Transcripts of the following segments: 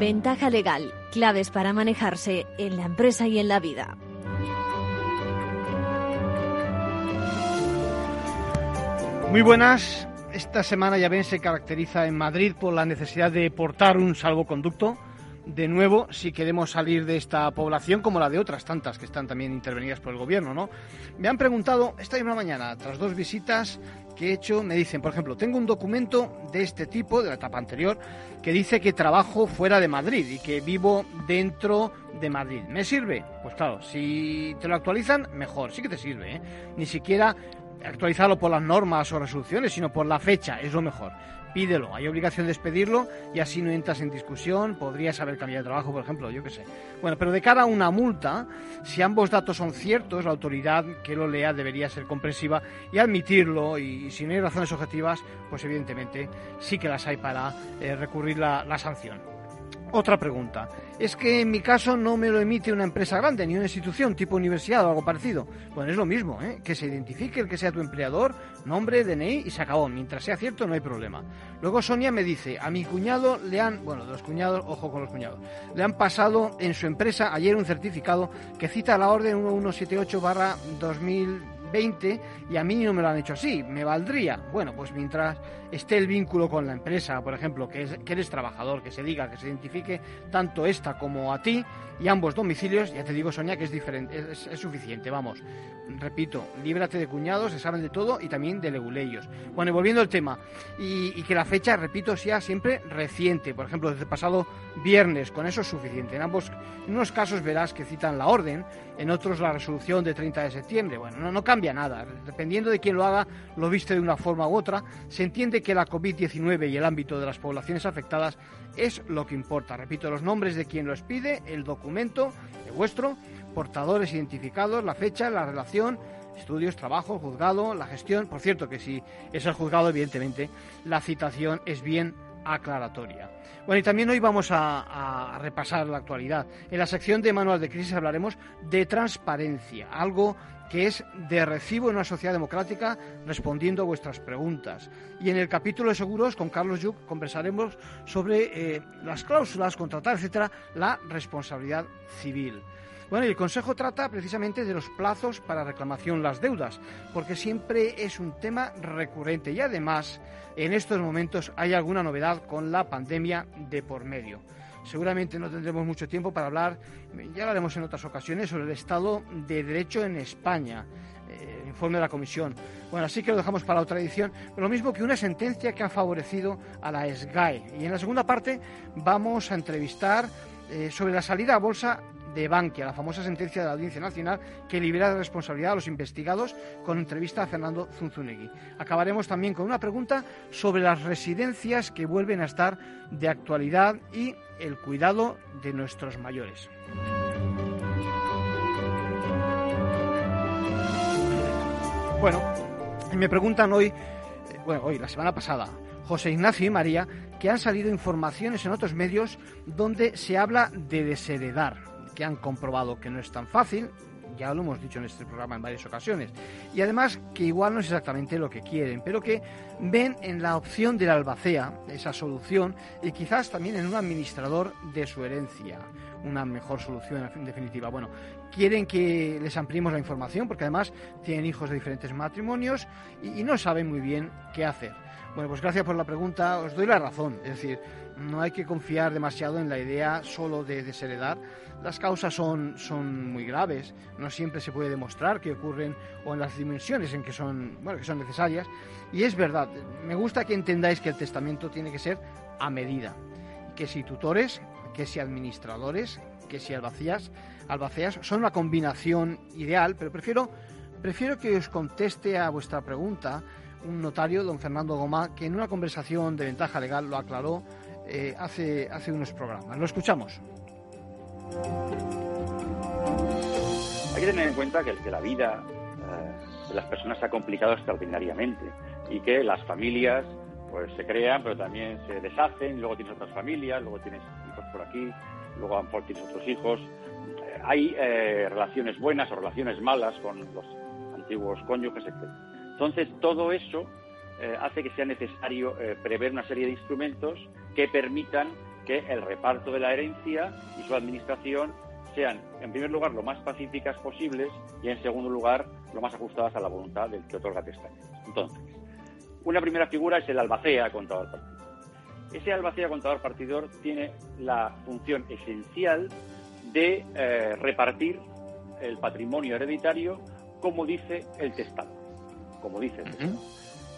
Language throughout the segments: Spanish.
Ventaja legal, claves para manejarse en la empresa y en la vida. Muy buenas. Esta semana ya ven se caracteriza en Madrid por la necesidad de portar un salvoconducto. De nuevo, si queremos salir de esta población, como la de otras tantas que están también intervenidas por el gobierno, ¿no? Me han preguntado esta misma mañana, tras dos visitas que he hecho, me dicen, por ejemplo, tengo un documento de este tipo, de la etapa anterior, que dice que trabajo fuera de Madrid y que vivo dentro de Madrid. ¿Me sirve? Pues claro, si te lo actualizan, mejor, sí que te sirve. ¿eh? Ni siquiera actualizarlo por las normas o resoluciones, sino por la fecha, es lo mejor pídelo. Hay obligación de expedirlo y así no entras en discusión. Podrías haber cambiado de trabajo, por ejemplo, yo qué sé. Bueno, pero de cara a una multa, si ambos datos son ciertos, la autoridad que lo lea debería ser comprensiva y admitirlo. Y, si no hay razones objetivas, pues evidentemente sí que las hay para eh, recurrir la, la sanción. Otra pregunta. Es que en mi caso no me lo emite una empresa grande, ni una institución tipo universidad o algo parecido. Bueno, es lo mismo, ¿eh? Que se identifique el que sea tu empleador, nombre, DNI y se acabó. Mientras sea cierto, no hay problema. Luego Sonia me dice, a mi cuñado le han, bueno, de los cuñados, ojo con los cuñados, le han pasado en su empresa ayer un certificado que cita la orden 1178 barra 2000 20 y a mí no me lo han hecho así, me valdría. Bueno, pues mientras esté el vínculo con la empresa, por ejemplo, que, es, que eres trabajador, que se diga, que se identifique tanto esta como a ti y ambos domicilios, ya te digo, Sonia, que es diferente, es, suficiente, vamos. Repito, líbrate de cuñados, se saben de todo y también de leguleyos. Bueno, y volviendo al tema, y, que la fecha, repito, sea siempre reciente, por ejemplo, desde pasado viernes, con eso es suficiente. En ambos, en unos casos verás que citan la orden, en otros la resolución de 30 de septiembre. Bueno, no, no cambia nada. Dependiendo de quién lo haga, lo viste de una forma u otra. Se entiende que la COVID-19 y el ámbito de las poblaciones afectadas es lo que importa. Repito, los nombres de quien los pide, el documento, el vuestro, portadores identificados, la fecha, la relación, estudios, trabajo, juzgado, la gestión. Por cierto, que si es el juzgado, evidentemente, la citación es bien aclaratoria. Bueno, y también hoy vamos a, repasar la actualidad. En la sección de manual de crisis hablaremos de transparencia, algo que es de recibo en una sociedad democrática respondiendo a vuestras preguntas. Y en el capítulo de seguros con Carlos Yuc conversaremos sobre eh, las cláusulas, contratar, etcétera, la responsabilidad civil. Bueno, y el Consejo trata precisamente de los plazos para reclamación las deudas, porque siempre es un tema recurrente y además en estos momentos hay alguna novedad con la pandemia de por medio. Seguramente no tendremos mucho tiempo para hablar, ya lo haremos en otras ocasiones, sobre el Estado de Derecho en España, eh, informe de la Comisión. Bueno, así que lo dejamos para otra edición, lo mismo que una sentencia que ha favorecido a la SGAE. Y en la segunda parte vamos a entrevistar eh, sobre la salida a bolsa de Bankia, la famosa sentencia de la Audiencia Nacional que libera de responsabilidad a los investigados con entrevista a Fernando Zunzunegui. Acabaremos también con una pregunta sobre las residencias que vuelven a estar de actualidad y el cuidado de nuestros mayores. Bueno, me preguntan hoy, eh, bueno, hoy, la semana pasada, José Ignacio y María, que han salido informaciones en otros medios donde se habla de desheredar que han comprobado que no es tan fácil, ya lo hemos dicho en este programa en varias ocasiones, y además que igual no es exactamente lo que quieren, pero que ven en la opción del albacea esa solución y quizás también en un administrador de su herencia una mejor solución en definitiva. Bueno, quieren que les ampliemos la información porque además tienen hijos de diferentes matrimonios y, y no saben muy bien qué hacer. Bueno, pues gracias por la pregunta, os doy la razón, es decir, no hay que confiar demasiado en la idea solo de desheredar. Las causas son, son muy graves, no siempre se puede demostrar que ocurren o en las dimensiones en que son, bueno, que son necesarias. Y es verdad, me gusta que entendáis que el testamento tiene que ser a medida, que si tutores, que si administradores, que si albacías, albaceas son una combinación ideal, pero prefiero, prefiero que os conteste a vuestra pregunta un notario, don Fernando Goma, que en una conversación de ventaja legal lo aclaró eh, hace, hace unos programas. Lo escuchamos. Hay que tener en cuenta que, que la vida eh, de las personas se ha complicado extraordinariamente y que las familias pues se crean, pero también se deshacen, luego tienes otras familias, luego tienes hijos por aquí, luego a lo mejor tienes otros hijos. Eh, hay relaciones buenas o relaciones malas con los antiguos cónyuges, etc. Entonces, todo eso eh, hace que sea necesario prever una serie de instrumentos que permitan que el reparto de la herencia y su administración sean, en primer lugar, lo más pacíficas posibles y, en segundo lugar, lo más ajustadas a la voluntad del que otorga testamento. Entonces, una primera figura es el albacea contador partidor. Ese albacea contador partidor tiene la función esencial de eh, repartir el patrimonio hereditario como dice el testado. Como dice el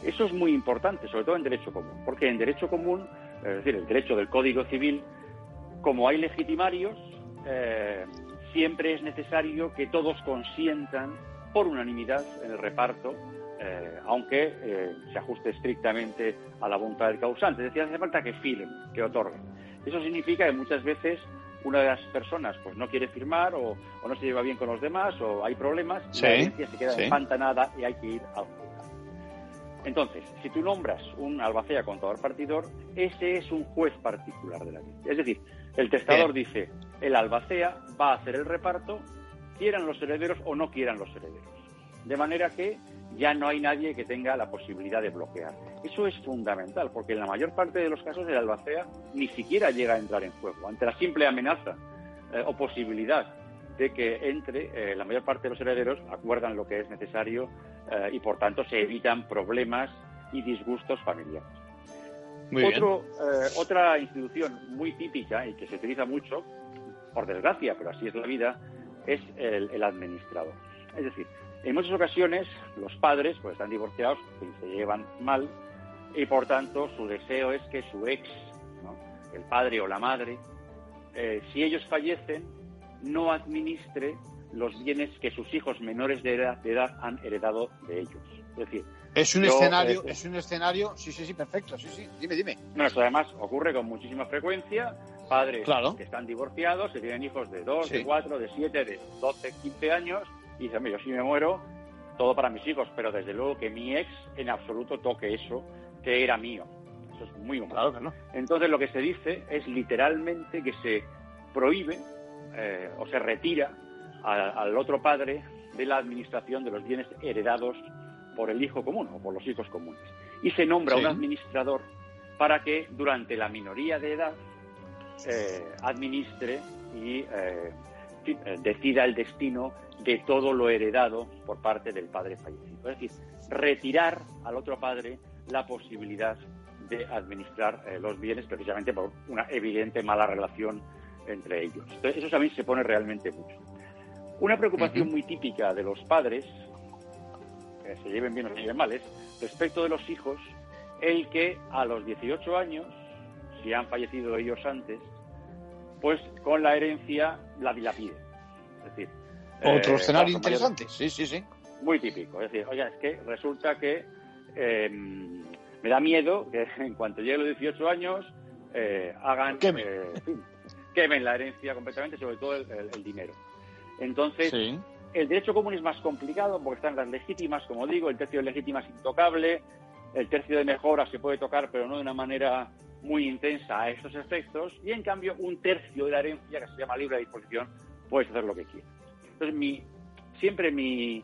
Eso es muy importante, sobre todo en derecho común, porque en derecho común, es decir, el derecho del Código Civil, como hay legitimarios, eh, siempre es necesario que todos consientan por unanimidad en el reparto, eh, aunque eh, se ajuste estrictamente a la voluntad del causante. Es decir, hace falta que firmen, que otorguen. Eso significa que muchas veces una de las personas pues no quiere firmar o, no se lleva bien con los demás o hay problemas y la herencia se queda sí. empantanada y hay que ir al juzgado. Entonces, si tú nombras un albacea contador partidor, ese es un juez particular de la vida. Es decir, el testador dice, el albacea va a hacer el reparto, quieran los herederos o no quieran los herederos. De manera que ya no hay nadie que tenga la posibilidad de bloquear. Eso es fundamental, porque en la mayor parte de los casos el albacea ni siquiera llega a entrar en juego. Ante la simple amenaza eh, o posibilidad de que entre, eh, la mayor parte de los herederos acuerdan lo que es necesario eh, y, por tanto, se evitan problemas y disgustos familiares. Otro, otra institución muy típica y que se utiliza mucho, por desgracia, pero así es la vida, es el, administrador. Es decir, en muchas ocasiones los padres pues están divorciados y se llevan mal y por tanto su deseo es que su ex, el padre o la madre, eh, si ellos fallecen, no administre los bienes que sus hijos menores de edad, de edad han heredado de ellos. Es decir, es un escenario, eh, es un escenario, sí, sí, sí, perfecto, sí, sí, dime, dime. Bueno, eso además ocurre con muchísima frecuencia. Padres que están divorciados, que tienen hijos de 2, de 4, de 7, de 12, 15 años, y dicen, yo si me muero, todo para mis hijos, pero desde luego que mi ex en absoluto toque eso que era mío. Eso es muy humano. Claro Entonces lo que se dice es literalmente que se prohíbe eh, o se retira al otro padre de la administración de los bienes heredados por el hijo común o por los hijos comunes. Y se nombra un administrador para que durante la minoría de edad eh, administre y eh, decida el destino de todo lo heredado por parte del padre fallecido. Es decir, retirar al otro padre la posibilidad de administrar los bienes precisamente por una evidente mala relación entre ellos. Entonces, eso también se pone realmente mucho. Una preocupación muy típica de los padres que se lleven bien o se lleven mal, es respecto de los hijos, el que a los 18 años, si han fallecido ellos antes, pues con la herencia la dilapiden. Es decir, otro eh, escenario interesante, sí, sí, sí. Muy típico. Es decir, oye, es que resulta que eh, me da miedo que en cuanto llegue los 18 años eh, hagan. Quemen. la herencia completamente, sobre todo el, dinero. Entonces, el derecho común es más complicado porque están las legítimas, como digo, el tercio de legítimas es intocable, el tercio de mejora se puede tocar, pero no de una manera muy intensa a estos efectos, y en cambio un tercio de la herencia, que se llama libre disposición, puedes hacer lo que quieras. Entonces, mi, siempre mi,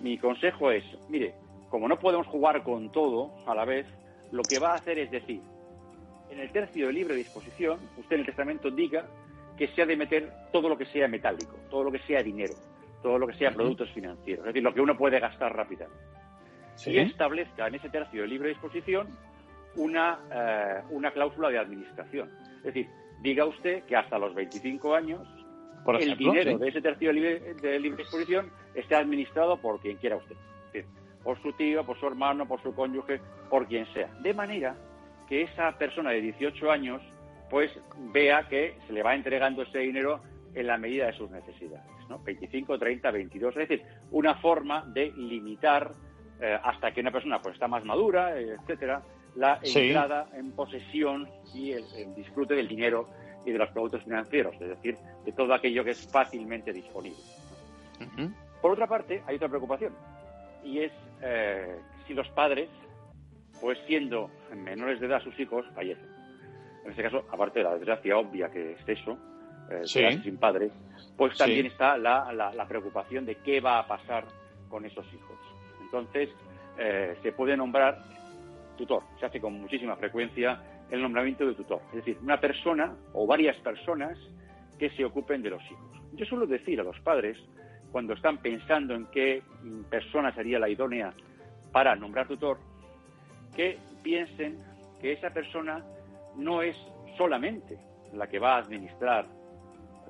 mi consejo es, mire, como no podemos jugar con todo a la vez, lo que va a hacer es decir, en el tercio de libre disposición, usted en el testamento diga que se ha de meter todo lo que sea metálico, todo lo que sea dinero, todo lo que sea productos financieros, es decir, lo que uno puede gastar rápidamente. Y establezca en ese tercio de libre disposición una, eh, una cláusula de administración. Es decir, diga usted que hasta los 25 años el dinero de ese tercio de libre, de libre, disposición esté administrado por quien quiera usted. Es decir, por su tío, por su hermano, por su cónyuge, por quien sea. De manera que esa persona de 18 años pues vea que se le va entregando ese dinero en la medida de sus necesidades. ¿no? 25, 30, 22. Es decir, una forma de limitar eh, hasta que una persona pues está más madura, etcétera, la entrada en posesión y el, disfrute del dinero y de los productos financieros, es decir, de todo aquello que es fácilmente disponible. Por otra parte, hay otra preocupación y es eh, si los padres, pues siendo menores de edad sus hijos, fallecen. En este caso, aparte de la desgracia obvia que es eso, eh, sin padre, pues también está la, la, preocupación de qué va a pasar con esos hijos. Entonces, eh, se puede nombrar tutor, se hace con muchísima frecuencia el nombramiento de tutor, es decir, una persona o varias personas que se ocupen de los hijos. Yo suelo decir a los padres, cuando están pensando en qué persona sería la idónea para nombrar tutor, que piensen que esa persona no es solamente la que va a administrar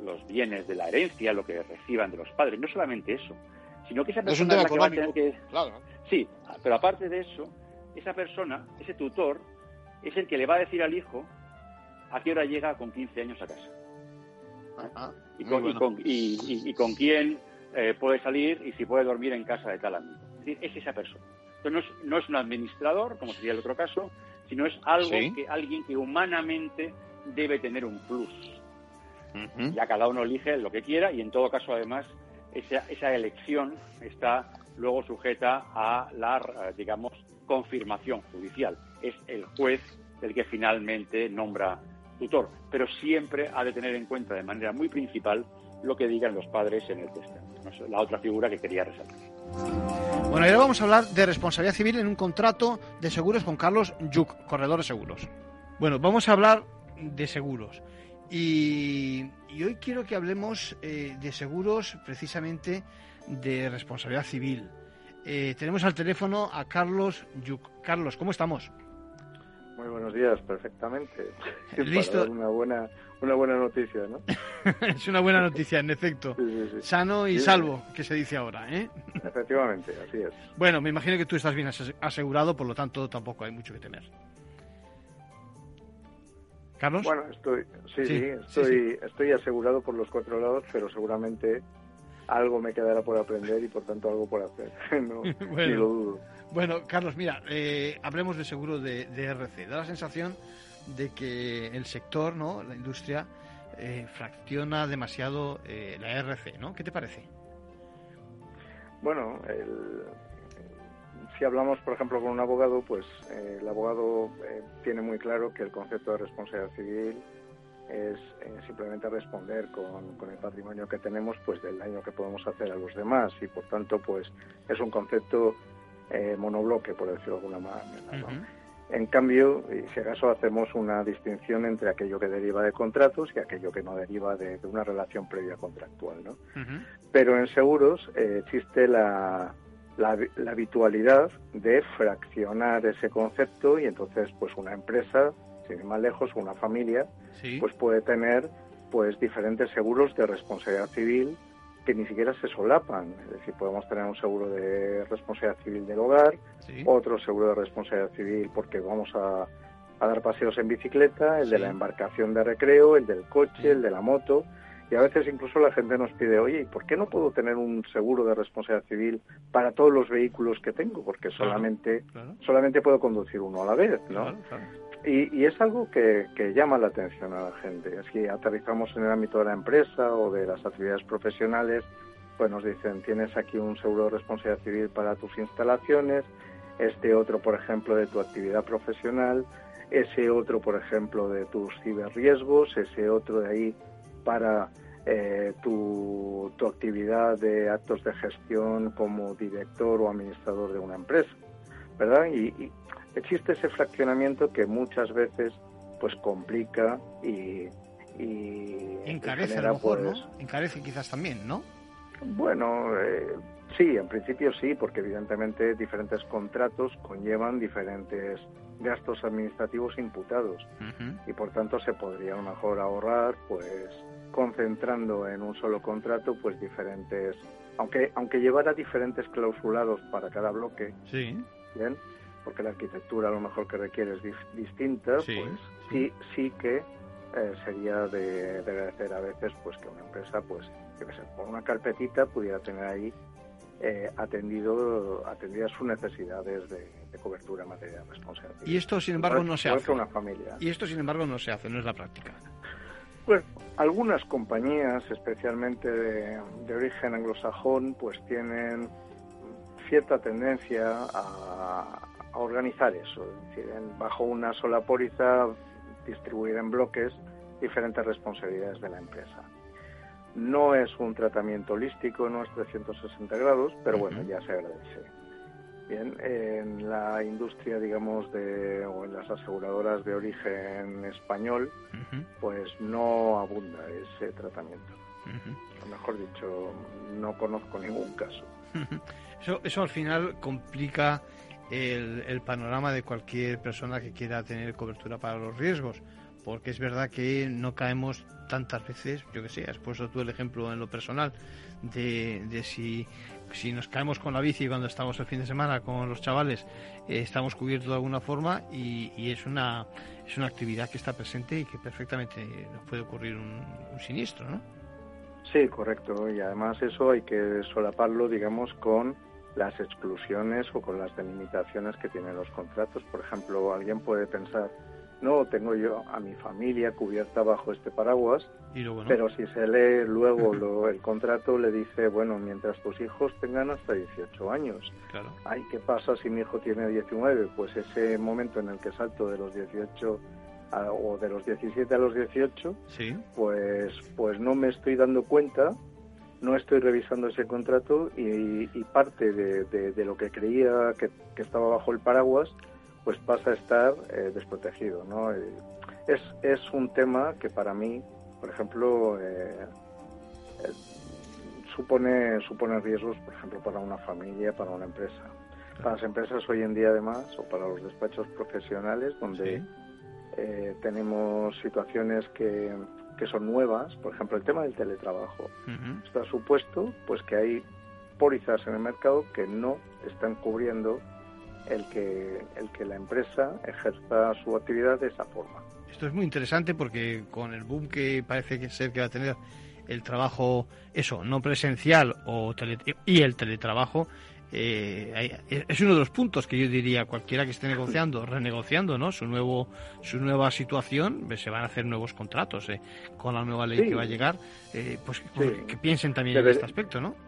los bienes de la herencia, lo que reciban de los padres, no solamente eso, sino que esa persona es, la que va a tener que... Sí, pero aparte de eso, esa persona, ese tutor, es el que le va a decir al hijo a qué hora llega con 15 años a casa. y, con, quién eh, puede salir y si puede dormir en casa de tal amigo. Es decir, es esa persona. Entonces no es, un administrador, como sería el otro caso, sino es algo que alguien que humanamente debe tener un plus. Ya cada uno elige lo que quiera y en todo caso además esa, esa elección está luego sujeta a la, digamos, confirmación judicial. Es el juez el que finalmente nombra tutor, pero siempre ha de tener en cuenta de manera muy principal lo que digan los padres en el testamento. La otra figura que quería resaltar. Bueno, ahora vamos a hablar de responsabilidad civil en un contrato de seguros con Carlos Yuc, corredor de seguros. Bueno, vamos a hablar de seguros. Y, hoy quiero que hablemos eh, de seguros precisamente de responsabilidad civil. Eh, tenemos al teléfono a Carlos Yuc. Carlos, ¿cómo estamos? Muy buenos días, perfectamente. ¿Listo? una buena, una buena noticia, ¿no? es una buena noticia, en efecto. Sano y salvo, que se dice ahora, ¿eh? Efectivamente, así es. Bueno, me imagino que tú estás bien asegurado, por lo tanto tampoco hay mucho que temer. Carlos. Bueno, estoy, sí, sí, estoy, estoy asegurado por los cuatro lados, pero seguramente algo me quedará por aprender y por tanto algo por hacer. no, ni lo dudo. Bueno, Carlos, mira, eh, hablemos de seguro de, RC. Da la sensación de que el sector, ¿no? la industria, eh, fracciona demasiado eh, la RC, ¿no? ¿Qué te parece? Bueno, si hablamos, por ejemplo, con un abogado, pues el abogado tiene muy claro que el concepto de responsabilidad civil es simplemente responder con, con, el patrimonio que tenemos pues del daño que podemos hacer a los demás y por tanto pues es un concepto eh, monobloque, por decirlo de alguna manera. En cambio, si acaso hacemos una distinción entre aquello que deriva de contratos y aquello que no deriva de, una relación previa contractual. ¿no? Pero en seguros eh, existe la, la, habitualidad de fraccionar ese concepto y entonces pues una empresa, sin ir más lejos, una familia, pues puede tener pues diferentes seguros de responsabilidad civil que ni siquiera se solapan. Es decir, podemos tener un seguro de responsabilidad civil del hogar, otro seguro de responsabilidad civil porque vamos a, dar paseos en bicicleta, el de la embarcación de recreo, el del coche, el de la moto. Y a veces incluso la gente nos pide, oye, ¿y por qué no puedo tener un seguro de responsabilidad civil para todos los vehículos que tengo? Porque solamente, solamente puedo conducir uno a la vez, ¿no? Y, es algo que, llama la atención a la gente. Si aterrizamos en el ámbito de la empresa o de las actividades profesionales, pues nos dicen, tienes aquí un seguro de responsabilidad civil para tus instalaciones, este otro, por ejemplo, de tu actividad profesional, ese otro, por ejemplo, de tus ciberriesgos, ese otro de ahí para eh, tu, actividad de actos de gestión como director o administrador de una empresa, ¿verdad? y, existe ese fraccionamiento que muchas veces pues complica y, encarece a lo mejor, ¿no? Pues, encarece quizás también, ¿no? Bueno, eh, sí, en principio sí, porque evidentemente diferentes contratos conllevan diferentes gastos administrativos imputados. Y por tanto se podría a lo mejor ahorrar pues concentrando en un solo contrato pues diferentes aunque aunque llevara diferentes clausulados para cada bloque. Sí. Bien porque la arquitectura a lo mejor que requiere es distinta, pues sí, sí que eh, sería de, agradecer a veces pues que una empresa, pues, que por una carpetita pudiera tener ahí eh, atendido atendidas sus necesidades de, cobertura en materia de responsabilidad. Y esto, sin embargo, no se hace. Una familia. Y esto, sin embargo, no se hace, no es la práctica. Bueno, algunas compañías, especialmente de, de origen anglosajón, pues tienen cierta tendencia a, organizar eso, es decir, bajo una sola póliza, distribuir en bloques diferentes responsabilidades de la empresa. No es un tratamiento holístico, no es 360 grados, pero bueno, ya se agradece. Bien, en la industria, digamos, de, o en las aseguradoras de origen español, pues no abunda ese tratamiento. O mejor dicho, no conozco ningún caso. Eso, eso al final complica el, panorama de cualquier persona que quiera tener cobertura para los riesgos, porque es verdad que no caemos tantas veces, yo que sé, has puesto tú el ejemplo en lo personal, de, de si si nos caemos con la bici cuando estamos el fin de semana con los chavales, eh, estamos cubiertos de alguna forma y, es una es una actividad que está presente y que perfectamente nos puede ocurrir un, siniestro, ¿no? Sí, correcto. Y además eso hay que solaparlo, digamos, con las exclusiones o con las delimitaciones que tienen los contratos. Por ejemplo, alguien puede pensar, no tengo yo a mi familia cubierta bajo este paraguas, pero si se lee luego lo, el contrato le dice, bueno, mientras tus hijos tengan hasta 18 años. Claro. Ay, ¿qué pasa si mi hijo tiene 19? Pues ese momento en el que salto de los 18 o de los 17 a los 18, ¿Sí? pues, pues no me estoy dando cuenta, no estoy revisando ese contrato y, parte de, lo que creía que estaba bajo el paraguas, pues pasa a estar eh, desprotegido. ¿no? Eh, es, es un tema que para mí, por ejemplo, eh, supone, supone riesgos, por ejemplo, para una familia, para una empresa. Para las empresas hoy en día, además, o para los despachos profesionales, donde tenemos situaciones que, que, son nuevas, por ejemplo, el tema del teletrabajo. Está supuesto pues que hay pólizas en el mercado que no están cubriendo el que, el que la empresa ejerza su actividad de esa forma. Esto es muy interesante porque con el boom que parece ser que va a tener el trabajo, eso, no presencial o y el teletrabajo, eh, es uno de los puntos que yo diría cualquiera que esté negociando, renegociando, ¿no? Su nuevo, su nueva situación, pues, se van a hacer nuevos contratos eh, con la nueva ley que va a llegar, eh, pues que, piensen también en este aspecto, ¿no?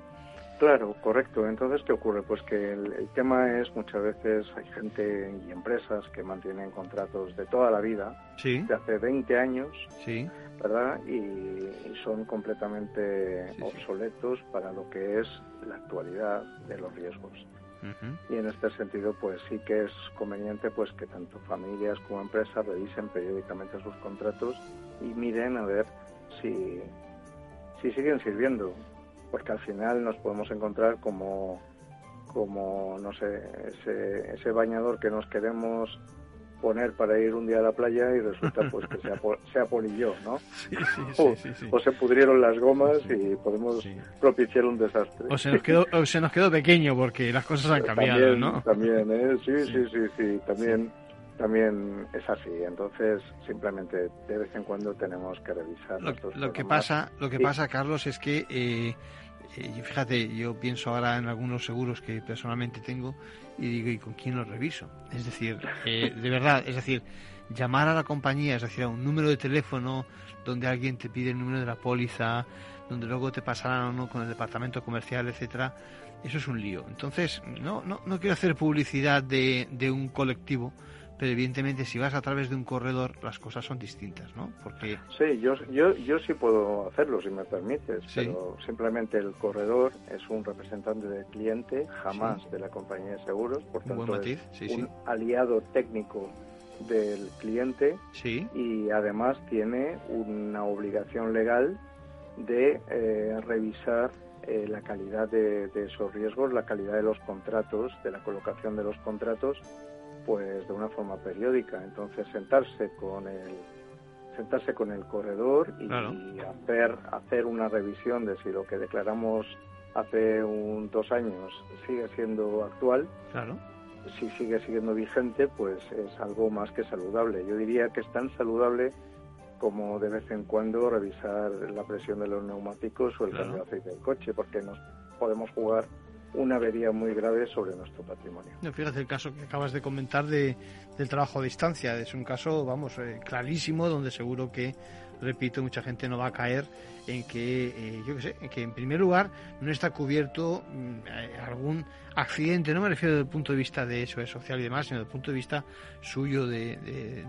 Claro, correcto. Entonces, ¿qué ocurre? Pues que el, tema es muchas veces hay gente y empresas que mantienen contratos de toda la vida, de hace 20 años, sí. ¿verdad? Y, son completamente obsoletos para lo que es la actualidad de los riesgos. Y en este sentido, pues sí que es conveniente pues que tanto familias como empresas revisen periódicamente sus contratos y miren a ver si, si siguen sirviendo porque al final nos podemos encontrar como, como no sé, ese, ese bañador que nos queremos poner para ir un día a la playa y resulta pues que se, apolilló, ¿no? o, se pudrieron las gomas y podemos propiciar un desastre. O se nos quedó, o se nos quedó pequeño porque las cosas han cambiado, también, ¿no? También, ¿eh? Sí, sí, sí, sí, también, también es así. Entonces, simplemente de vez en cuando tenemos que revisar. Lo, lo que pasa, lo que pasa, Carlos, es que eh, eh, fíjate, yo pienso ahora en algunos seguros que personalmente tengo y digo, ¿y con quién los reviso? Es decir, eh, de verdad, es decir, llamar a la compañía, es decir, a un número de teléfono donde alguien te pide el número de la póliza, donde luego te pasarán o no con el departamento comercial, etcétera, eso es un lío. Entonces, no, no, no quiero hacer publicidad de, de un colectivo, pero evidentemente si vas a través de un corredor las cosas son distintas, ¿no? Porque sí, yo yo yo sí puedo hacerlo si me permites, pero simplemente el corredor es un representante del cliente, jamás de la compañía de seguros, por tanto es un aliado técnico del cliente y además tiene una obligación legal de eh, revisar eh, la calidad de, esos riesgos, la calidad de los contratos, de la colocación de los contratos pues de una forma periódica. Entonces sentarse con el sentarse con el corredor y, hacer hacer una revisión de si lo que declaramos hace un dos años sigue siendo actual. Claro. Si sigue siendo vigente, pues es algo más que saludable. Yo diría que es tan saludable como de vez en cuando revisar la presión de los neumáticos o el cambio de aceite del coche, porque nos podemos jugar una avería muy grave sobre nuestro patrimonio. fíjate el caso que acabas de comentar de, del trabajo a distancia. Es un caso, vamos, eh, clarísimo, donde seguro que, repito, mucha gente no va a caer en que, eh, yo qué sé, en que en primer lugar no está cubierto mm, algún accidente, no me refiero desde el punto de vista de eso, de social y demás, sino desde el punto de vista suyo de,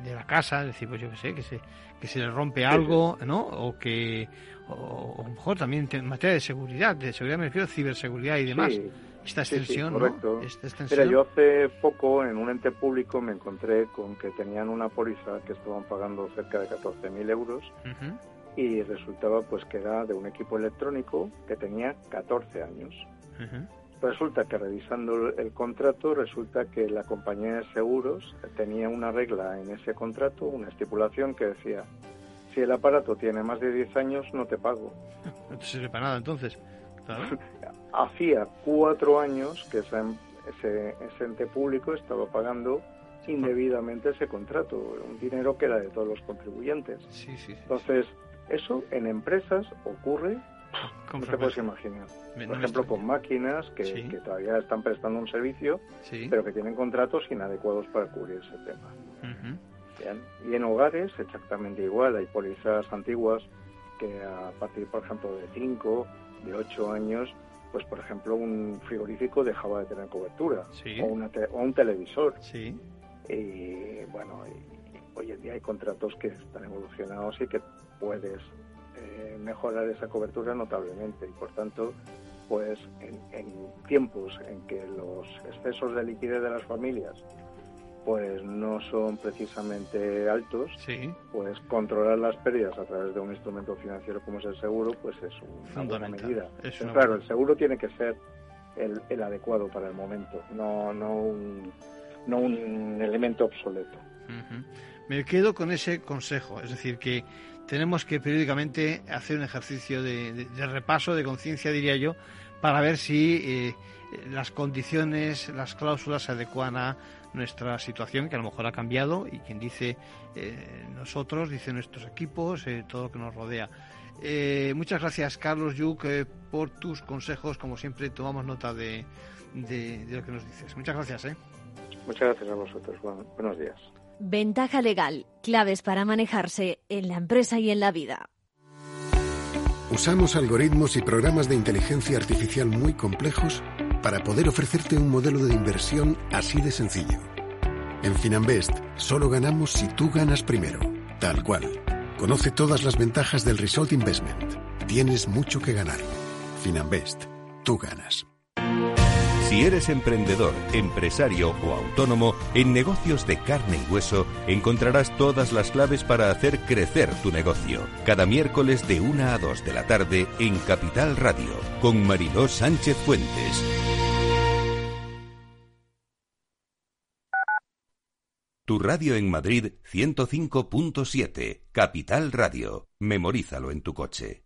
de, la casa, es decir, pues yo qué sé, que se, que se le rompe algo, ¿no? O que, o, lo mejor también en materia de seguridad, de seguridad me refiero a ciberseguridad y demás. Esta extensión, correcto. Mira, yo hace poco en un ente público me encontré con que tenían una póliza que estaban pagando cerca de 14.000 euros y resultaba pues que era de un equipo electrónico que tenía 14 años. Resulta que revisando el contrato, resulta que la compañía de seguros tenía una regla en ese contrato, una estipulación que decía, si el aparato tiene más de 10 años, no te pago. No te sirve para nada entonces. Hacía cuatro años que ese, ese ente público estaba pagando indebidamente ese contrato, un dinero que era de todos los contribuyentes. Entonces, eso en empresas ocurre, no te puedes imaginar. Por ejemplo, con máquinas que, todavía están prestando un servicio, pero que tienen contratos inadecuados para cubrir ese tema. Y en hogares exactamente igual, hay pólizas antiguas que a partir, por ejemplo, de 5, de 8 años, pues por ejemplo un frigorífico dejaba de tener cobertura o, un televisor. Y bueno, hoy en día hay contratos que están evolucionados y que puedes eh, mejorar esa cobertura notablemente. Y por tanto pues en, tiempos en que los excesos de liquidez de las familias pues no son precisamente altos, pues controlar las pérdidas a través de un instrumento financiero como es el seguro, pues es una buena medida. claro, el seguro tiene que ser el, adecuado para el momento, no, no, un, no un elemento obsoleto. Me quedo con ese consejo, es decir, que tenemos que periódicamente hacer un ejercicio de, repaso, de conciencia, diría yo, para ver si eh, las condiciones, las cláusulas se adecuan a nuestra situación, que a lo mejor ha cambiado, y quien dice eh, nosotros, dice nuestros equipos, eh, todo lo que nos rodea. muchas gracias, Carlos Yuc, por tus consejos. Como siempre, tomamos nota de, de, lo que nos dices. Muchas gracias. Muchas gracias a vosotros. buenos días. Ventaja legal, claves para manejarse en la empresa y en la vida. Usamos algoritmos y programas de inteligencia artificial muy complejos para poder ofrecerte un modelo de inversión así de sencillo. En Finanbest solo ganamos si tú ganas primero, tal cual. Conoce todas las ventajas del Result Investment. Tienes mucho que ganar. Finanbest, tú ganas. Si eres emprendedor, empresario o autónomo, en negocios de carne y hueso encontrarás todas las claves para hacer crecer tu negocio. Cada miércoles de 1 a 2 de la tarde en Capital Radio, con Mariló Sánchez Fuentes. Tu radio en Madrid 105.7, Capital Radio. Memorízalo en tu coche.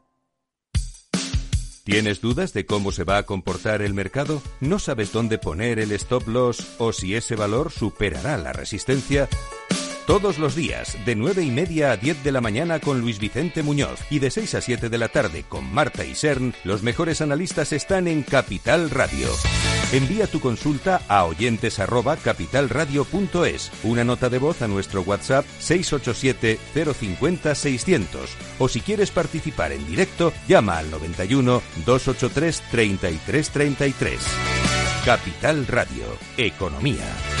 ¿Tienes dudas de cómo se va a comportar el mercado? ¿No sabes dónde poner el stop loss o si ese valor superará la resistencia? Todos los días, de 9 y media a 10 de la mañana con Luis Vicente Muñoz y de 6 a 7 de la tarde con Marta Isern, los mejores analistas están en Capital Radio. Envía tu consulta a oyentes una nota de voz a nuestro WhatsApp 687 050 600 o si quieres participar en directo, llama al 91 283 3333. Capital Radio, Economía.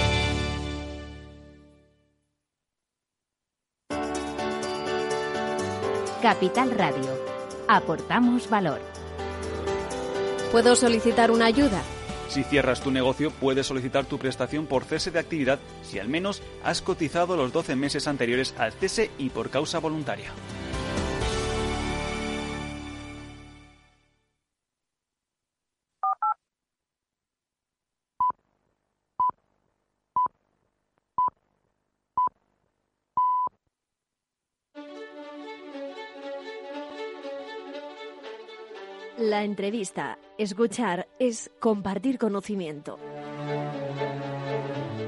Capital Radio. Aportamos valor. ¿Puedo solicitar una ayuda? Si cierras tu negocio, puedes solicitar tu prestación por cese de actividad si al menos has cotizado los 12 meses anteriores al cese y por causa voluntaria. La entrevista, escuchar, es compartir conocimiento.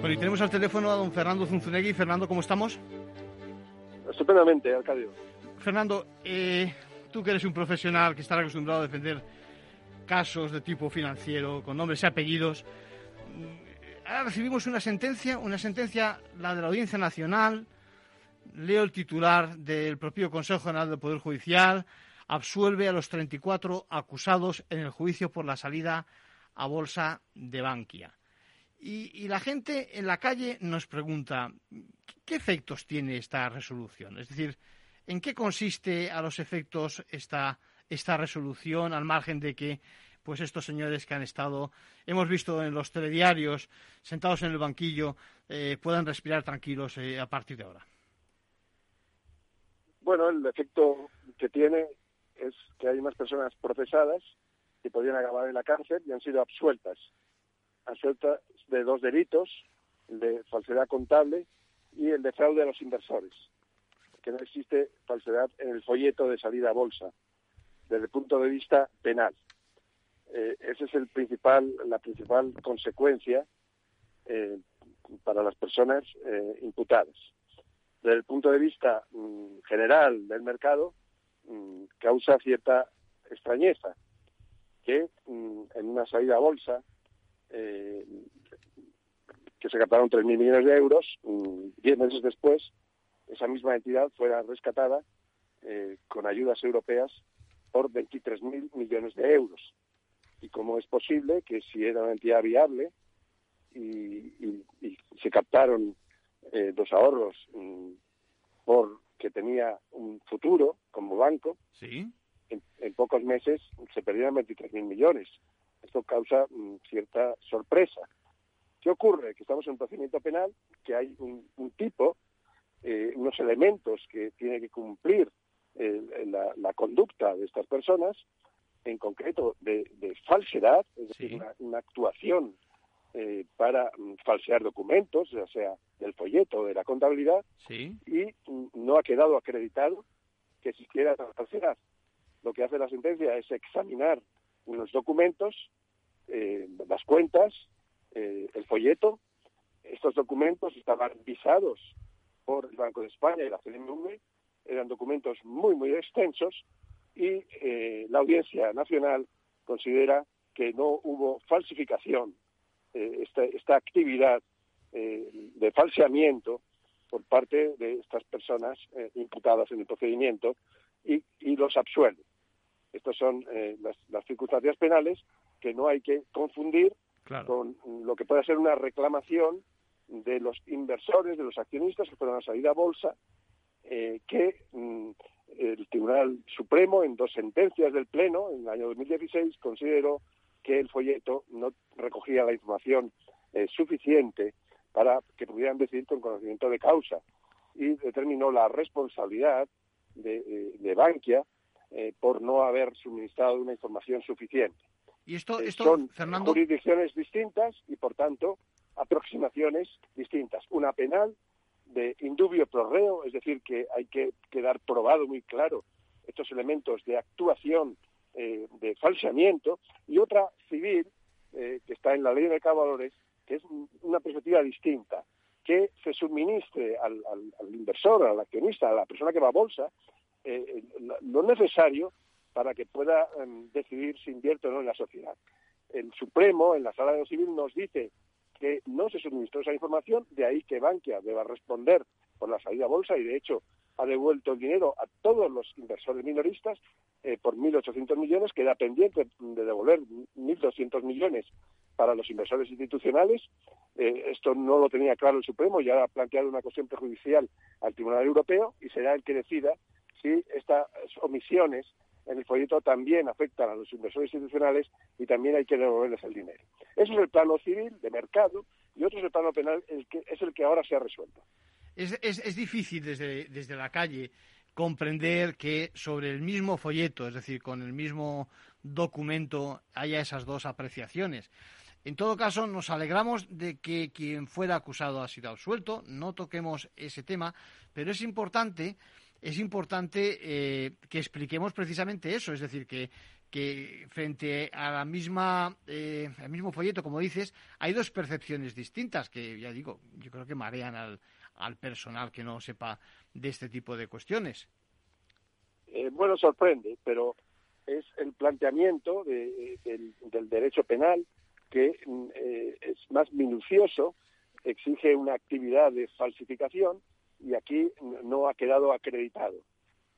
Bueno, y tenemos al teléfono a don Fernando Zunzunegui. Fernando, ¿cómo estamos? Estupendamente, Arcadio. Fernando, eh, tú que eres un profesional que está acostumbrado a defender casos de tipo financiero, con nombres y apellidos, mm, ahora recibimos una sentencia, una sentencia, la de la Audiencia Nacional, leo el titular del propio Consejo General del Poder Judicial, absuelve a los 34 acusados en el juicio por la salida a bolsa de Bankia. Y, la gente en la calle nos pregunta, ¿qué efectos tiene esta resolución? Es decir, ¿en qué consiste a los efectos esta, esta resolución, al margen de que pues estos señores que han estado, hemos visto en los telediarios, sentados en el banquillo, eh, puedan respirar tranquilos eh, a partir de ahora? Bueno, el efecto que tiene es que hay más personas procesadas que podrían acabar en la cárcel y han sido absueltas. Absueltas de dos delitos, el de falsedad contable y el de fraude a los inversores. Que no existe falsedad en el folleto de salida a bolsa, desde el punto de vista penal. Eh, esa es el principal, la principal consecuencia eh, para las personas eh, imputadas. Desde el punto de vista mm, general del mercado, Mm, causa cierta extrañeza que mm, en una salida a bolsa eh, que se captaron 3.000 millones de euros, mm, diez meses después esa misma entidad fuera rescatada eh, con ayudas europeas por 23.000 millones de euros. Y cómo es posible que si era una entidad viable y, se captaron eh, dos ahorros por que tenía un futuro como banco, ¿Sí? en, pocos meses se perdieron 23.000 millones. Esto causa mm, cierta sorpresa. ¿Qué ocurre? Que estamos en un procedimiento penal, que hay un, tipo, eh, unos elementos que tiene que cumplir eh, la, conducta de estas personas, en concreto de, falsedad, es decir, una, actuación eh, para mm, falsear documentos, ya sea del folleto de la contabilidad, y no ha quedado acreditado que existiera falsedad. Lo que hace la sentencia es examinar unos documentos, eh, las cuentas, eh, el folleto. Estos documentos estaban visados por el Banco de España y la CNMV, eran documentos muy, muy extensos y la Audiencia Nacional considera que no hubo falsificación eh, esta, actividad eh, de falseamiento por parte de estas personas eh, imputadas en el procedimiento y, los absuelve. Estas son las, circunstancias penales que no hay que confundir con lo que puede ser una reclamación de los inversores, de los accionistas que fueron a salir a bolsa, que mm, el Tribunal Supremo, en dos sentencias del Pleno, en el año 2016, consideró que el folleto no recogía la información eh, suficiente para que pudieran decidir con conocimiento de causa y determinó la responsabilidad de, eh, Bankia eh, por no haber suministrado una información suficiente. Y esto, esto son Fernando... jurisdicciones distintas y, por tanto, aproximaciones distintas. Una penal de indubio pro reo, es decir, que hay que quedar probado muy claro estos elementos de actuación eh, de falseamiento, y otra civil, eh, que está en la ley de valores, es una perspectiva distinta, que se suministre al, inversor, al accionista, a la persona que va a bolsa, eh, lo necesario para que pueda em, decidir si invierte o no en la sociedad. El Supremo, en la sala de lo civil, nos dice que no se suministró esa información, de ahí que Bankia deba responder por la salida a bolsa y, de hecho, ha devuelto el dinero a todos los inversores minoristas eh, por 1.800 millones, queda pendiente de devolver 1.200 millones para los inversores institucionales. Eh, esto no lo tenía claro el Supremo y ahora ha planteado una cuestión prejudicial al Tribunal Europeo y será el que decida si estas omisiones en el folleto también afectan a los inversores institucionales y también hay que devolverles el dinero. Eso es el plano civil, de mercado, y otro es el plano penal, el que, es el que ahora se ha resuelto. Es, es, difícil desde, desde la calle comprender que sobre el mismo folleto, es decir, con el mismo documento, haya esas dos apreciaciones. En todo caso, nos alegramos de que quien fuera acusado ha sido absuelto, no toquemos ese tema, pero es importante es importante eh, que expliquemos precisamente eso, es decir, que, frente a la misma, eh, al mismo folleto, como dices, hay dos percepciones distintas que, ya digo, yo creo que marean al, al personal que no sepa de este tipo de cuestiones. Eh, bueno, sorprende, pero es el planteamiento del, del, derecho penal que mm, es más minucioso, exige una actividad de falsificación y aquí no ha quedado acreditado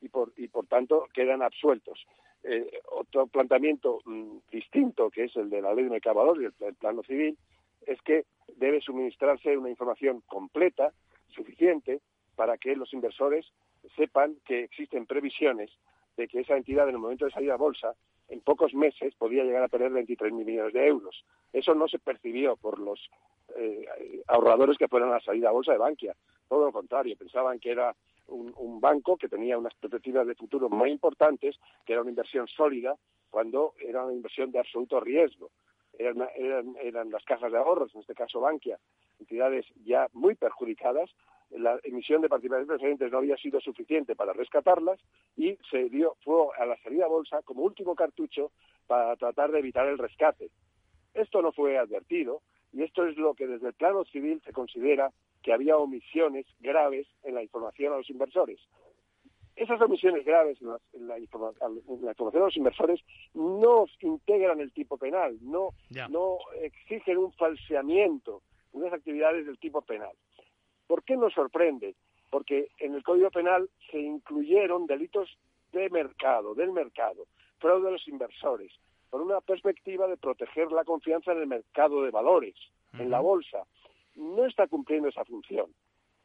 y por, y por tanto quedan absueltos. Eh, otro planteamiento mm, distinto, que es el de la ley de mercado y el, el, plano civil, es que debe suministrarse una información completa, suficiente, para que los inversores sepan que existen previsiones de que esa entidad en el momento de salir a bolsa en pocos meses podía llegar a perder 23 millones de euros. Eso no se percibió por los eh, ahorradores que fueron a la salida a bolsa de Bankia. Todo lo contrario, pensaban que era un, banco que tenía unas perspectivas de futuro muy importantes, que era una inversión sólida, cuando era una inversión de absoluto riesgo. Eran, eran, las cajas de ahorros, en este caso Bankia, entidades ya muy perjudicadas. La emisión de participaciones preferentes no había sido suficiente para rescatarlas y se dio fue a la salida a bolsa como último cartucho para tratar de evitar el rescate. Esto no fue advertido y esto es lo que desde el plano civil se considera que había omisiones graves en la información a los inversores. Esas omisiones graves en, la, información a los inversores no integran el tipo penal, no, no exigen un falseamiento, unas actividades del tipo penal. ¿Por qué nos sorprende? Porque en el Código Penal se incluyeron delitos de mercado, del mercado, fraude a los inversores, por una perspectiva de proteger la confianza en el mercado de valores, en la bolsa. No está cumpliendo esa función.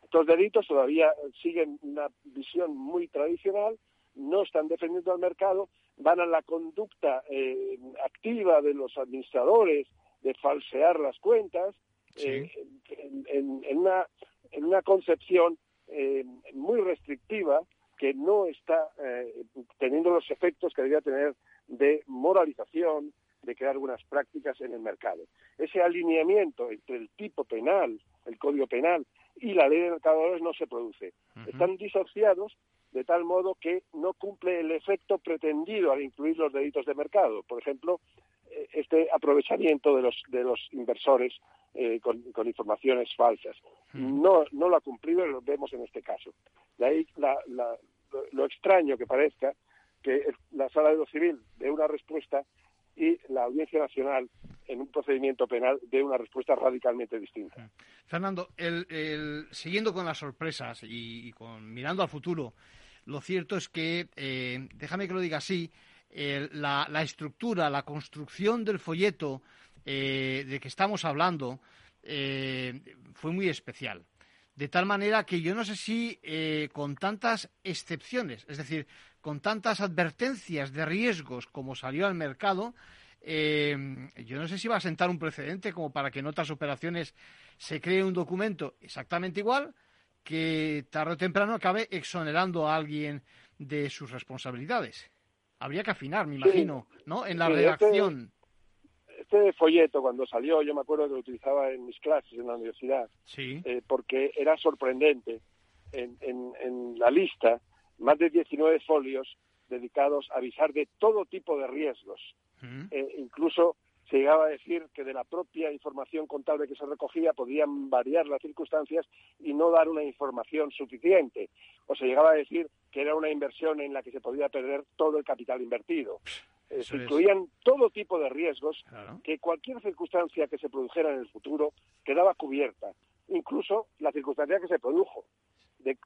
Estos delitos todavía siguen una visión muy tradicional, no están defendiendo al mercado, van a la conducta eh, activa de los administradores de falsear las cuentas, eh, en, una, en una concepción eh, muy restrictiva que no está teniendo los efectos que debería tener de moralización, de crear algunas prácticas en el mercado. Ese alineamiento entre el tipo penal, el código penal y la ley de mercadores no se produce. Están disociados de tal modo que no cumple el efecto pretendido al incluir los delitos de mercado. Por ejemplo, eh, este aprovechamiento de los, de los inversores eh, con, informaciones falsas. No, no lo ha cumplido y lo vemos en este caso. De ahí lo extraño que parezca que la sala de lo civil dé una respuesta y la Audiencia Nacional en un procedimiento penal dé una respuesta radicalmente distinta. Fernando, el, siguiendo con las sorpresas y, con, mirando al futuro, lo cierto es que, eh, déjame que lo diga así, la, estructura, la construcción del folleto eh, de que estamos hablando eh, fue muy especial. De tal manera que yo no sé si con tantas excepciones, es decir, con tantas advertencias de riesgos como salió al mercado, eh, yo no sé si va a sentar un precedente como para que en otras operaciones se cree un documento exactamente igual que tarde o temprano acabe exonerando a alguien de sus responsabilidades. Habría que afinar, me imagino, ¿no? En la redacción. Este, folleto, cuando salió, yo me acuerdo que lo utilizaba en mis clases en la universidad, sí. Eh, porque era sorprendente. En, en, en la lista más de 19 folios dedicados a avisar de todo tipo de riesgos. Eh, incluso se llegaba a decir que de la propia información contable que se recogía podían variar las circunstancias y no dar una información suficiente. O se llegaba a decir que era una inversión en la que se podía perder todo el capital invertido. Eh, incluían todo tipo de riesgos que cualquier circunstancia que se produjera en el futuro quedaba cubierta, incluso la circunstancia que se produjo de,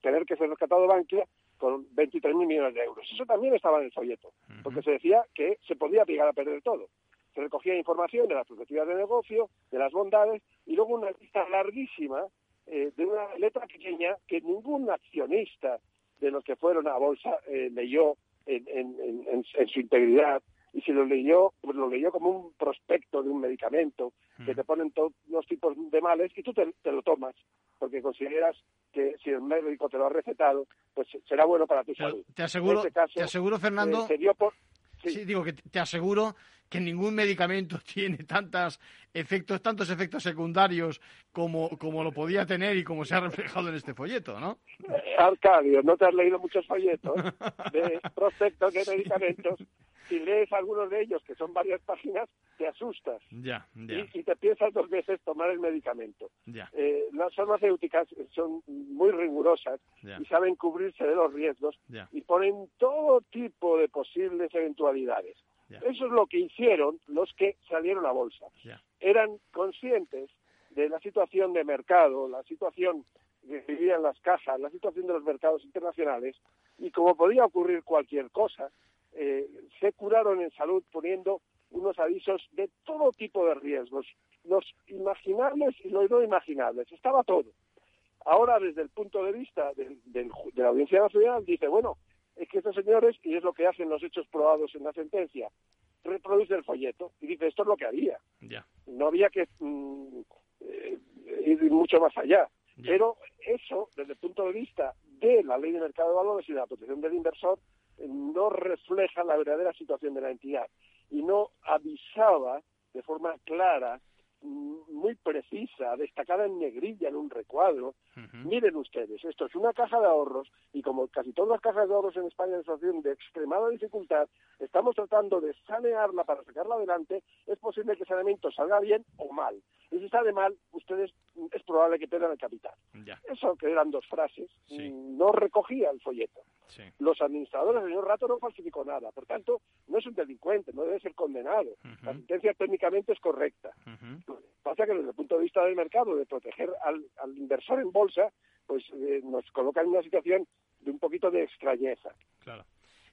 tener que ser rescatado Bankia con 23.000 millones de euros. Eso también estaba en el folleto, porque se decía que se podía llegar a perder todo. Se recogía información de las perspectivas de negocio, de las bondades, y luego una lista larguísima eh, de una letra pequeña que ningún accionista de los que fueron a bolsa eh, leyó en, su integridad y si lo leyó, pues lo leyó como un prospecto de un medicamento que te ponen todos los tipos de males y tú te, lo tomas porque consideras que si el médico te lo ha recetado, pues será bueno para tu salud. Te aseguro, este te aseguro Fernando, eh, dio por, Sí. digo que te aseguro que ningún medicamento tiene tantos efectos, tantos efectos secundarios como, como lo podía tener y como se ha reflejado en este folleto, ¿no? Arcadio, no te has leído muchos folletos de prospectos de medicamentos. Si lees algunos de ellos, que son varias páginas, te asustas. Ya, ya. Y, te piensas dos veces tomar el medicamento. Ya. Eh, las farmacéuticas son muy rigurosas y saben cubrirse de los riesgos y ponen todo tipo de posibles eventualidades. Eso es lo que hicieron los que salieron a bolsa. Eran conscientes de la situación de mercado, la situación que vivían las cajas, la situación de los mercados internacionales, y como podía ocurrir cualquier cosa, eh, se curaron en salud poniendo unos avisos de todo tipo de riesgos, los imaginables y los no imaginables, estaba todo. Ahora, desde el punto de vista de la Audiencia Nacional, dice, bueno, es que estos señores, y es lo que hacen los hechos probados en la sentencia, reproduce el folleto y dice, esto es lo que había. No había que mm, eh, ir mucho más allá. Pero eso, desde el punto de vista de la ley de mercado de valores y de la protección del inversor, no refleja la verdadera situación de la entidad y no avisaba de forma clara muy precisa, destacada en negrilla en un recuadro. Miren ustedes, esto es una caja de ahorros y como casi todas las cajas de ahorros en España en situación de extremada dificultad, estamos tratando de sanearla para sacarla adelante, es posible que el saneamiento salga bien o mal. Y si sale mal, ustedes es probable que pierdan el capital. Eso que eran dos frases, no recogía el folleto. Los administradores, el señor Rato no falsificó nada, por tanto, no es un delincuente, no debe ser condenado. La sentencia técnicamente es correcta. Pasa que desde el punto de vista del mercado, de proteger al, inversor en bolsa, pues eh, nos coloca en una situación de un poquito de extrañeza. Claro.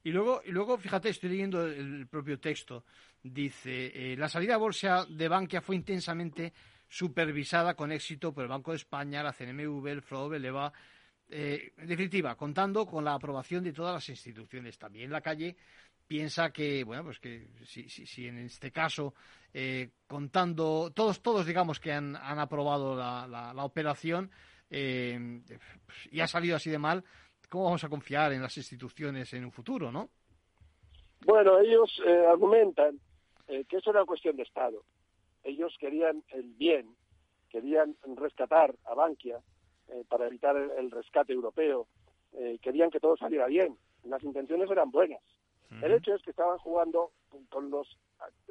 Y luego, y luego, fíjate, estoy leyendo el propio texto. Dice, eh, la salida a bolsa de Bankia fue intensamente supervisada con éxito por el Banco de España, la CNMV, el FROB, el EVA. Eh, en definitiva, contando con la aprobación de todas las instituciones. También la calle piensa que, bueno, pues que si, en este caso, eh, contando, todos, todos digamos que han, han aprobado la, la, operación y ha salido así de mal, ¿cómo vamos a confiar en las instituciones en un futuro, no? Bueno, ellos eh, argumentan eh, que era una cuestión de Estado. Ellos querían el bien, querían rescatar a Bankia eh, para evitar el, rescate europeo, querían que todo saliera bien. Las intenciones eran buenas. El hecho es que estaban jugando con los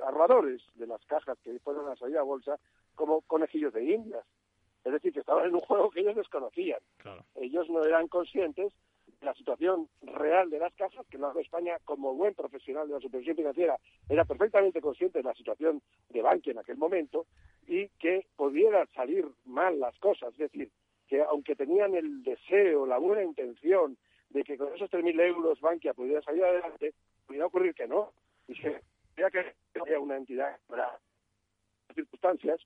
armadores de las cajas que fueron a salir a bolsa como conejillos de indias. Es decir, que estaban en un juego que ellos desconocían. Ellos no eran conscientes la situación real de las casas, que la España, como buen profesional de la supervisión financiera, era perfectamente consciente de la situación de Bankia en aquel momento y que pudieran salir mal las cosas. Es decir, que aunque tenían el deseo, la buena intención de que con esos 3.000 euros Bankia pudiera salir adelante, pudiera ocurrir que no. Y que que había una entidad para circunstancias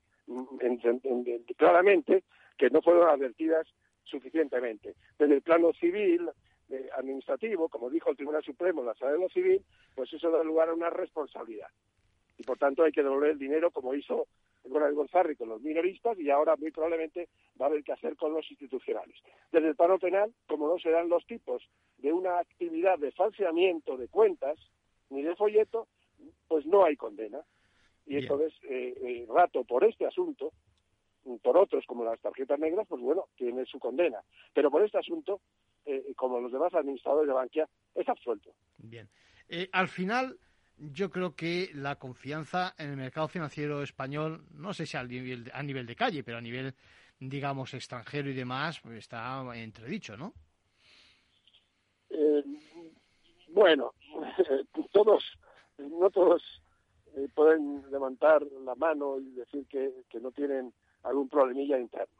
claramente que no fueron advertidas suficientemente. Desde el plano civil, eh, administrativo, como dijo el Tribunal Supremo en la sala de lo civil, pues eso da lugar a una responsabilidad. Y por tanto hay que devolver el dinero como hizo el González con los minoristas y ahora muy probablemente va a haber que hacer con los institucionales. Desde el plano penal, como no se dan los tipos de una actividad de falseamiento de cuentas ni de folleto, pues no hay condena. Y entonces, eh, eh, Rato, por este asunto, por otros como las tarjetas negras, pues bueno, tiene su condena. Pero por este asunto, eh, como los demás administradores de Bankia, es absuelto. Bien. Eh, al final, yo creo que la confianza en el mercado financiero español, no sé si a nivel, a nivel de calle, pero a nivel, digamos, extranjero y demás, pues está entredicho, ¿no? Eh, bueno, todos, no todos pueden levantar la mano y decir que, que no tienen algún problemilla interno.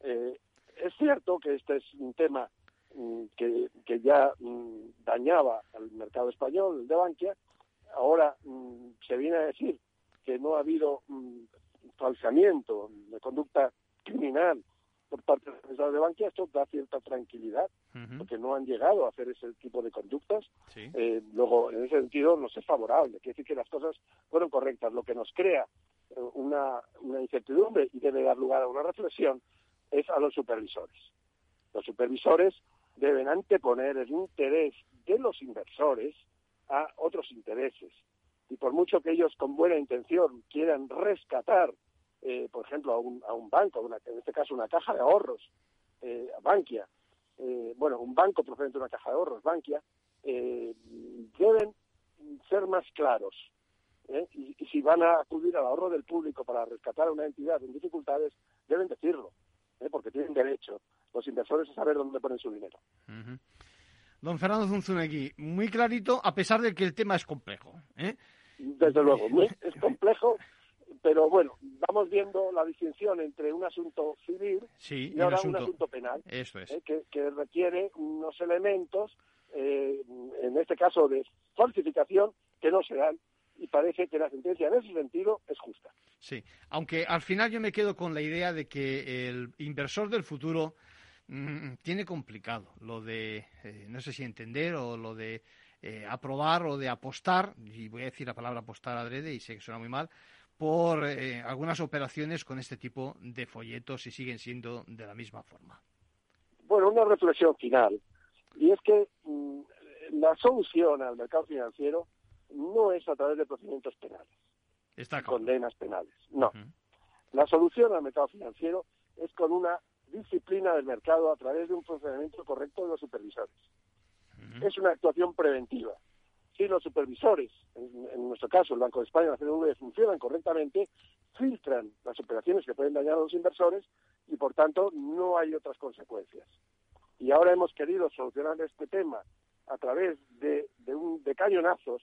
Eh, es cierto que este es un tema mm, que, que, ya mm, dañaba al mercado español, el de Bankia. Ahora mm, se viene a decir que no ha habido falseamiento de conducta criminal por parte del Estado de Bankia, esto da cierta tranquilidad, porque no han llegado a hacer ese tipo de conductas. Eh, luego, en ese sentido, nos es favorable, quiere decir que las cosas fueron correctas. Lo que nos crea una, una incertidumbre y debe dar lugar a una reflexión es a los supervisores. Los supervisores deben anteponer el interés de los inversores a otros intereses. Y por mucho que ellos con buena intención quieran rescatar, eh, por ejemplo, a un, a un banco, en este caso una caja de ahorros, eh, Bankia, eh, bueno, un banco procedente de una caja de ahorros, Bankia, eh, deben ser más claros. Y, y, si van a acudir al ahorro del público para rescatar a una entidad en dificultades, deben decirlo, porque tienen derecho los inversores a saber dónde ponen su dinero. Don Fernando Zunzunegui, muy clarito, a pesar de que el tema es complejo. ¿eh? Desde luego, es complejo, pero bueno, vamos viendo la distinción entre un asunto civil y ahora un asunto, penal, Eso es. ¿eh? que, requiere unos elementos, eh, en este caso de falsificación, que no se dan y parece que la sentencia en ese sentido es justa. Sí, aunque al final yo me quedo con la idea de que el inversor del futuro Mm, tiene complicado lo de, eh, no sé si entender o lo de eh, aprobar o de apostar, y voy a decir la palabra apostar adrede y sé que suena muy mal, por eh, algunas operaciones con este tipo de folletos y siguen siendo de la misma forma. Bueno, una reflexión final, y es que mm, la solución al mercado financiero no es a través de procedimientos penales, Está condenas penales, no. La solución al mercado financiero es con una disciplina del mercado a través de un funcionamiento correcto de los supervisores. Es una actuación preventiva. Si los supervisores, en, nuestro caso el Banco de España y la CNV, funcionan correctamente, filtran las operaciones que pueden dañar a los inversores y, por tanto, no hay otras consecuencias. Y ahora hemos querido solucionar este tema a través de, un, de cañonazos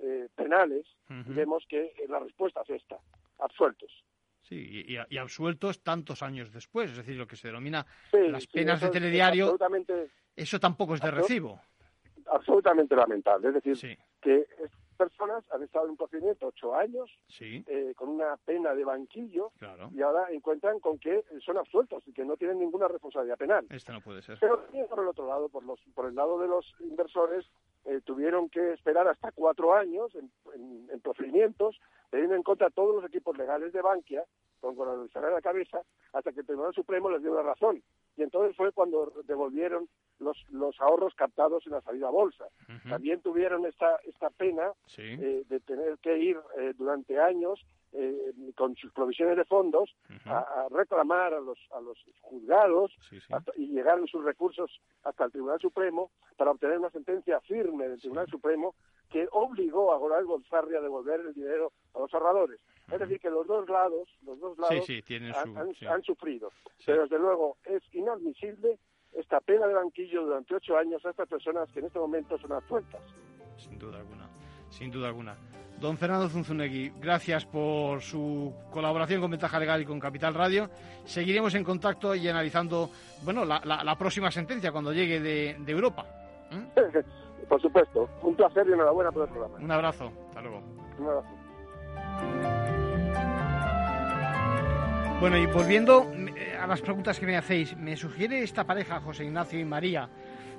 eh, penales vemos que la respuesta es esta, absueltos. Sí, y, absueltos tantos años después, es decir, lo que se denomina las penas de telediario, eso tampoco es de recibo. Absolutamente lamentable, es decir, que personas han estado en un procedimiento ocho años, eh, con una pena de banquillo, y ahora encuentran con que son absueltos y que no tienen ninguna responsabilidad penal. Esto no puede ser. Pero también por el otro lado, por, los, por el lado de los inversores, eh, tuvieron que esperar hasta cuatro años en, en procedimientos teniendo en contra todos los equipos legales de Bankia, con, con la cabeza, hasta que el Tribunal Supremo les dio la razón. Y entonces fue cuando devolvieron los, los ahorros captados en la salida a bolsa. También tuvieron esta, esta pena eh, de tener que ir eh, durante años eh, con sus provisiones de fondos a, reclamar a los, a los juzgados y llegar sus recursos hasta el Tribunal Supremo para obtener una sentencia firme del Tribunal Supremo que obligó a Goral Gonzarri a devolver el dinero a los ahorradores. Es decir, que los dos lados, los dos lados han, sufrido. Pero desde luego es inadmisible esta pena de banquillo durante ocho años a estas personas que en este momento son absueltas. Sin duda alguna, sin duda alguna. Don Fernando Zunzunegui, gracias por su colaboración con Ventaja Legal y con Capital Radio. Seguiremos en contacto y analizando, bueno, la, próxima sentencia cuando llegue de, Europa. Por supuesto. Un placer y enhorabuena por el programa. Un abrazo. Hasta luego. Un abrazo. Bueno, y volviendo eh, a las preguntas que me hacéis, me sugiere esta pareja, José Ignacio y María,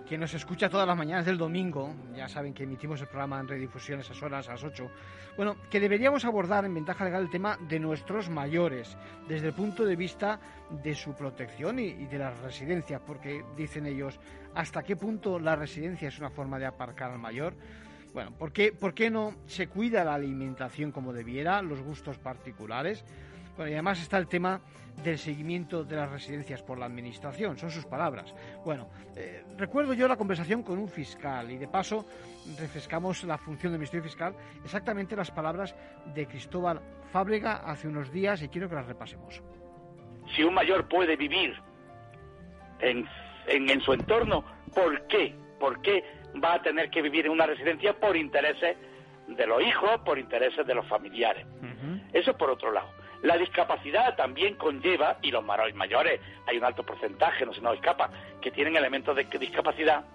que nos escucha todas las mañanas del domingo, ya saben que emitimos el programa en redifusión esas horas, a las 8, bueno, que deberíamos abordar en ventaja legal el tema de nuestros mayores, desde el punto de vista de su protección y, de las residencias, porque dicen ellos, ¿hasta qué punto la residencia es una forma de aparcar al mayor? Bueno, ¿por qué, ¿por qué no se cuida la alimentación como debiera, los gustos particulares? Bueno, y además está el tema del seguimiento de las residencias por la Administración, son sus palabras. Bueno, eh, recuerdo yo la conversación con un fiscal y de paso refrescamos la función del Ministerio Fiscal, exactamente las palabras de Cristóbal Fábrega hace unos días y quiero que las repasemos. Si un mayor puede vivir en, en, su entorno, ¿por qué? ¿Por qué va a tener que vivir en una residencia por intereses de los hijos, por intereses de los familiares? Eso por otro lado. La discapacidad también conlleva, y los mayores, hay un alto porcentaje, no se nos escapa, que tienen elementos de discapacidad,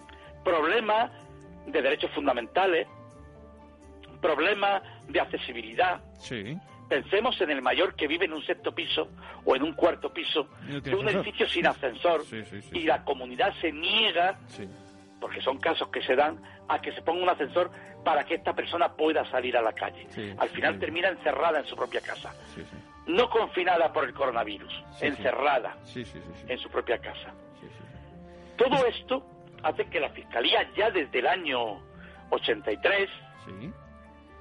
problemas de derechos fundamentales, problemas de accesibilidad, Pensemos en el mayor que vive en un sexto piso o en un cuarto piso de un edificio sin ascensor Sí, sí, sí, y la comunidad se niega, Sí. porque son casos que se dan, a que se ponga un ascensor para que esta persona pueda salir a la calle. Sí, Al final sí. termina encerrada en su propia casa, Sí, sí. No confinada por el coronavirus, Sí, encerrada Sí, sí, en su propia casa. Todo esto hace que la Fiscalía ya desde el año 83 Sí.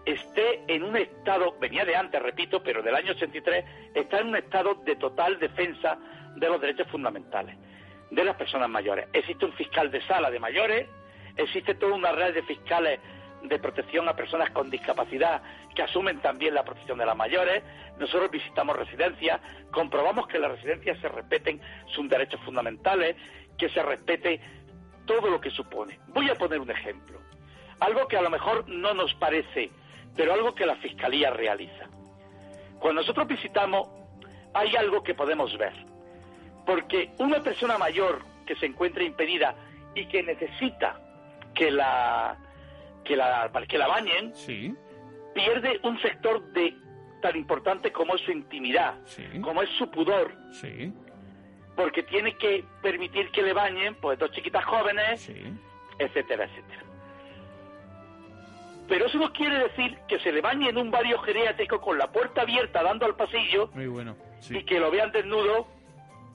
esté en un estado, venía de antes, repito, pero del año 83, está en un estado de total defensa de los derechos fundamentales de las personas mayores. Existe un fiscal de sala de mayores, existe toda una red de fiscales de protección a personas con discapacidad que asumen también la protección de las mayores. Nosotros visitamos residencias, comprobamos que las residencias se respeten sus derechos fundamentales, que se respete todo lo que supone. Voy a poner un ejemplo. Algo que a lo mejor no nos parece, pero algo que la Fiscalía realiza. Cuando nosotros visitamos, hay algo que podemos ver. Porque una persona mayor que se encuentra impedida y que necesita que la, que la, que la bañen, Sí. pierde un sector de tan importante como es su intimidad, Sí. como es su pudor, Sí. porque tiene que permitir que le bañen pues dos chiquitas jóvenes, etcétera, etcétera. Pero eso no quiere decir que se le bañe en un barrio geriátrico con la puerta abierta dando al pasillo Muy bueno. Sí. y que lo vean desnudo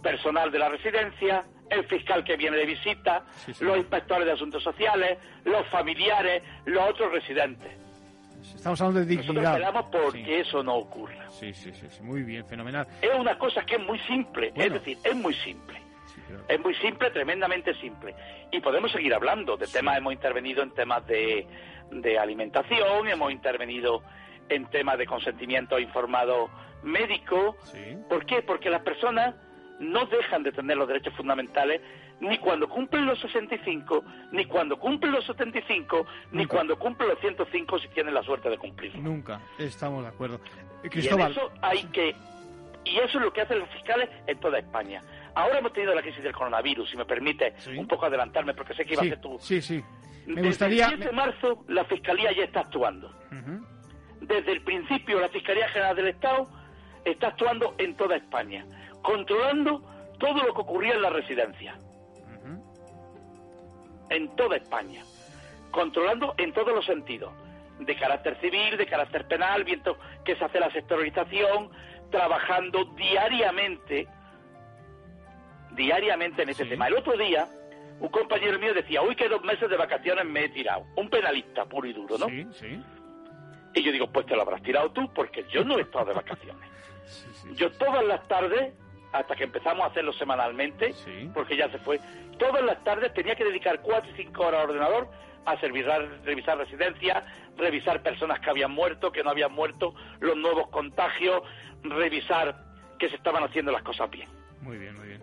personal de la residencia, el fiscal que viene de visita, Sí, sí. los inspectores de asuntos sociales, los familiares, los otros residentes. Estamos hablando de Nosotros dignidad. velamos por Sí. que eso no ocurra. Sí, sí, sí, sí, muy bien, fenomenal. Es una cosa que es muy simple, Bueno. es decir, es muy simple. Pero- Es muy simple, tremendamente simple. Y podemos seguir hablando de temas, hemos intervenido en temas de, de alimentación, hemos intervenido en temas de consentimiento informado médico. Sí. ¿Por qué? Porque las personas no dejan de tener los derechos fundamentales ni cuando cumplen los 65, ni cuando cumplen los 75, ni cuando cumplen los 105 si tienen la suerte de cumplirlo. Nunca, estamos de acuerdo. Y eso hay que. Y eso es lo que hacen los fiscales en toda España. Ahora hemos tenido la crisis del coronavirus, si me permite Sí. un poco adelantarme, porque sé que iba sí, a ser tú. sí, sí. Me Desde gustaría... el 7 de marzo, la Fiscalía ya está actuando. Desde el principio, la Fiscalía General del Estado está actuando en toda España, controlando todo lo que ocurría en la residencia. En toda España, controlando en todos los sentidos, de carácter civil, de carácter penal, viendo que se hace la sectorización, trabajando diariamente, diariamente en ese Sí. tema. El otro día, un compañero mío decía, hoy que dos meses de vacaciones me he tirado, un penalista puro y duro, ¿no? Sí, sí. Y yo digo, pues te lo habrás tirado tú, porque yo no he estado de vacaciones. sí, sí, Yo todas las tardes, hasta que empezamos a hacerlo semanalmente, Sí. porque ya se fue, todas las tardes tenía que dedicar cuatro y cinco horas al ordenador a revisar, revisar residencias, revisar personas que habían muerto, que no habían muerto, los nuevos contagios, revisar que se estaban haciendo las cosas bien. Muy bien, muy bien.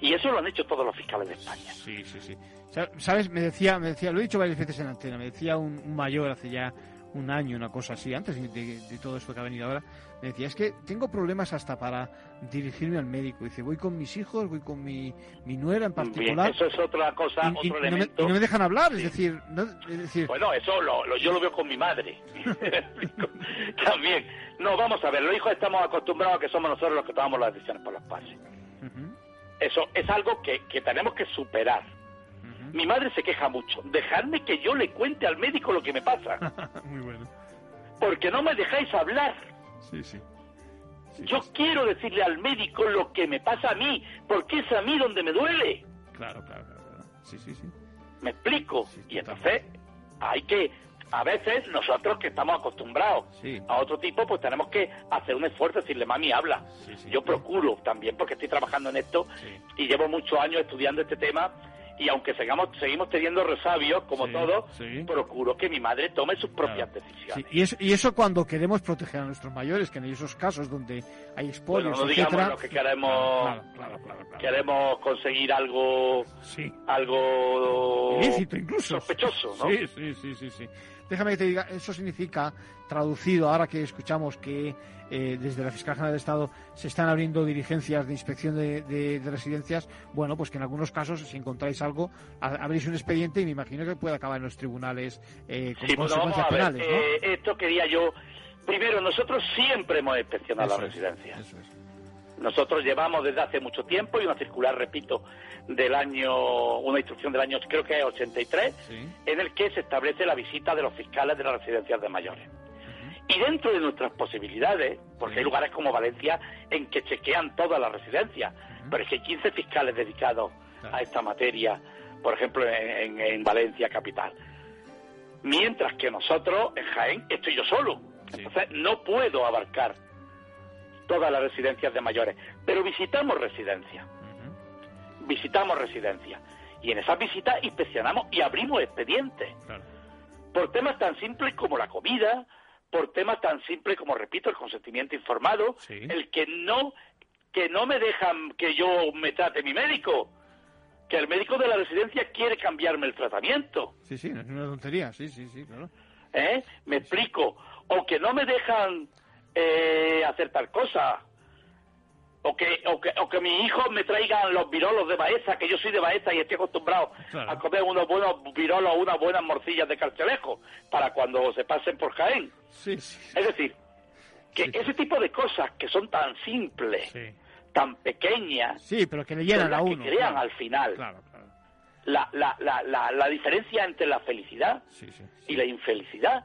Y eso lo han hecho todos los fiscales de España. Sí, sí, sí. Sa- ¿Sabes? Me decía, me decía, lo he dicho varias veces en antena, me decía un, un mayor hace ya un año, una cosa así, antes de, todo esto que ha venido ahora, me decía, es que tengo problemas hasta para dirigirme al médico. Dice, voy con mis hijos, voy con mi, mi nuera en Bien, particular. eso es otra cosa, y, y otro no me, elemento. no me dejan hablar, es decir, no- es decir, Bueno, eso lo, lo- yo lo veo con mi madre. También. No, vamos a ver, los hijos estamos acostumbrados a que somos nosotros los que tomamos las decisiones por los padres. ujú, Eso es algo que, que tenemos que superar. Mi madre se queja mucho. Dejadme que yo le cuente al médico lo que me pasa. muy bueno. Porque no me dejáis hablar. Sí, sí. Sí, Yo sí, quiero decirle al médico lo que me pasa a mí. Porque es a mí donde me duele. Claro, claro, claro. Sí, sí, sí. ¿Me explico? Sí, y entonces hay que, a veces nosotros que estamos acostumbrados a otro tipo, pues tenemos que hacer un esfuerzo, decirle, mami, habla. Yo procuro también, porque estoy trabajando en esto y llevo muchos años estudiando este tema y aunque sigamos, seguimos teniendo resabios, como Sí, todos, sí. procuro que mi madre tome sus propias Claro. decisiones. Sí, y, eso, y eso cuando queremos proteger a nuestros mayores, que en esos casos donde hay Bueno, expolios, no digamos etcétera, que queremos, Claro, claro, queremos conseguir algo, algo Ilícito incluso. sospechoso, ¿no? Sí, sí, sí, sí, sí. Déjame que te diga, eso significa, traducido, ahora que escuchamos que eh, desde la Fiscalía General del Estado se están abriendo diligencias de inspección de, de- de residencias, bueno, pues que en algunos casos, si encontráis algo, abrís un expediente y me imagino que puede acabar en los tribunales eh, con Sí, bueno, vamos consecuencias ver, penales, ¿no? eh, esto quería yo Primero, nosotros siempre hemos inspeccionado las residencias. Nosotros llevamos desde hace mucho tiempo y una circular, repito, del año, una instrucción del año, creo que es 83, en el que se establece la visita de los fiscales de las residencias de mayores. Y dentro de nuestras posibilidades, porque hay lugares como Valencia en que chequean todas las residencias, pero es que hay 15 fiscales dedicados a esta materia, por ejemplo, en, Valencia capital. Mientras que nosotros, en Jaén, estoy yo solo. Entonces, no puedo abarcar todas las residencias de mayores, pero visitamos residencias. Visitamos residencias. Y en esas visitas inspeccionamos y abrimos expedientes. Por temas tan simples como la comida, por temas tan simples como, repito, el consentimiento informado, el que no, que no me dejan que yo me trate mi médico, que el médico de la residencia quiere cambiarme el tratamiento. Sí, sí, es una tontería, sí, sí, sí, claro. ¿Eh? Me explico. O que no me dejan eh, hacer tal cosa. O que, o, que, o que mis hijos me traigan los virolos de Baeza, que yo soy de Baeza y estoy acostumbrado a comer unos buenos virolos, unas buenas morcillas de carcelejo, para cuando se pasen por Jaén. Es decir, que ese tipo de cosas que son tan simples, tan pequeñas, sí, pero que le llenan a uno, que crean al final. La, la, la, la, diferencia entre la felicidad y la infelicidad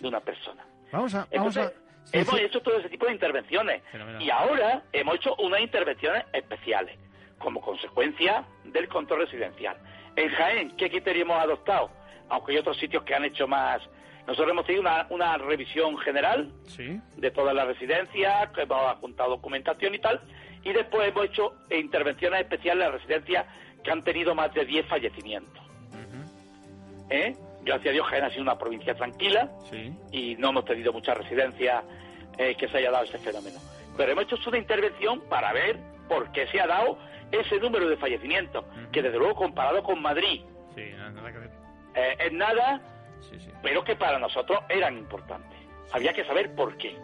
de una persona. Vamos a, vamos a hemos hecho todo ese tipo de intervenciones y ahora hemos hecho unas intervenciones especiales como consecuencia del control residencial. En Jaén, ¿qué criterio hemos adoptado? Aunque hay otros sitios que han hecho más. Nosotros hemos tenido una, revisión general de todas las residencias, hemos apuntado documentación y tal, y después hemos hecho intervenciones especiales en las residencias que han tenido más de 10 fallecimientos. ¿Eh? Gracias a Dios Jaén ha sido una provincia tranquila y no hemos tenido muchas residencias eh, que se haya dado ese fenómeno. Pero hemos hecho una intervención para ver por qué se ha dado ese número de fallecimientos, que desde luego comparado con Madrid eh, es nada, pero que para nosotros eran importantes. Había que saber por qué.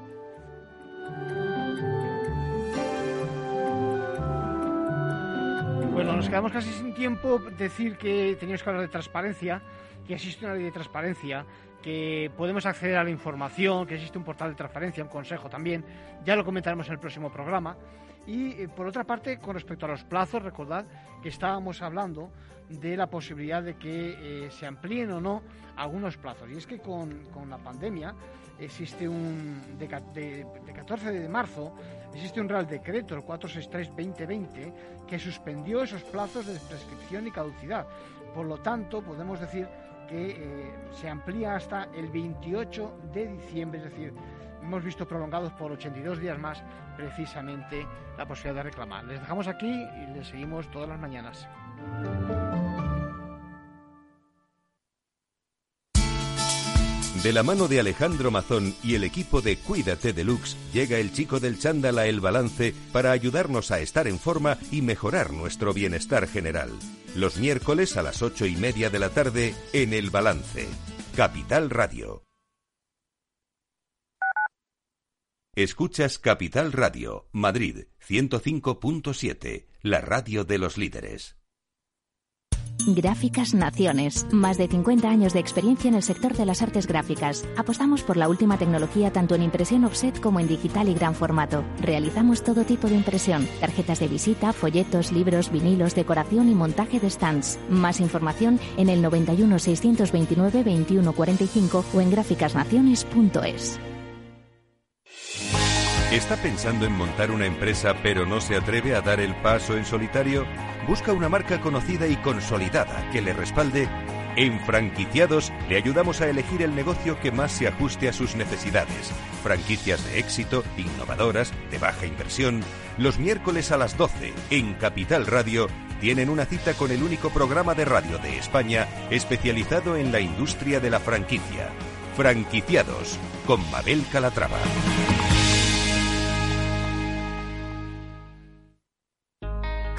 Bueno, nos quedamos casi sin tiempo. Decir que teníamos que hablar de transparencia que existe una ley de transparencia, que podemos acceder a la información, que existe un portal de transparencia, un consejo también. Ya lo comentaremos en el próximo programa. Y eh, por otra parte, con respecto a los plazos, recordad que estábamos hablando de la posibilidad de que eh, se amplíen o no algunos plazos. Y es que con, con la pandemia existe un, de, de, de, 14 de marzo, existe un Real Decreto, el 463-2020, que suspendió esos plazos de prescripción y caducidad. Por lo tanto, podemos decir que eh, se amplía hasta el 28 de diciembre, es decir, hemos visto prolongados por 82 días más precisamente la posibilidad de reclamar. Les dejamos aquí y les seguimos todas las mañanas. De la mano de Alejandro Mazón y el equipo de Cuídate Deluxe, llega el chico del chándal a El Balance para ayudarnos a estar en forma y mejorar nuestro bienestar general. Los miércoles a las ocho y media de la tarde en El Balance. Capital Radio. Escuchas Capital Radio, Madrid 105.7, la radio de los líderes. Gráficas Naciones. Más de 50 años de experiencia en el sector de las artes gráficas. Apostamos por la última tecnología tanto en impresión offset como en digital y gran formato. Realizamos todo tipo de impresión. Tarjetas de visita, folletos, libros, vinilos, decoración y montaje de stands. Más información en el 91 629 2145 o en gráficasnaciones.es. ¿Está pensando en montar una empresa pero no se atreve a dar el paso en solitario? Busca una marca conocida y consolidada que le respalde. En Franquiciados le ayudamos a elegir el negocio que más se ajuste a sus necesidades. Franquicias de éxito, innovadoras, de baja inversión. Los miércoles a las 12 en Capital Radio tienen una cita con el único programa de radio de España especializado en la industria de la franquicia. Franquiciados con Mabel Calatrava.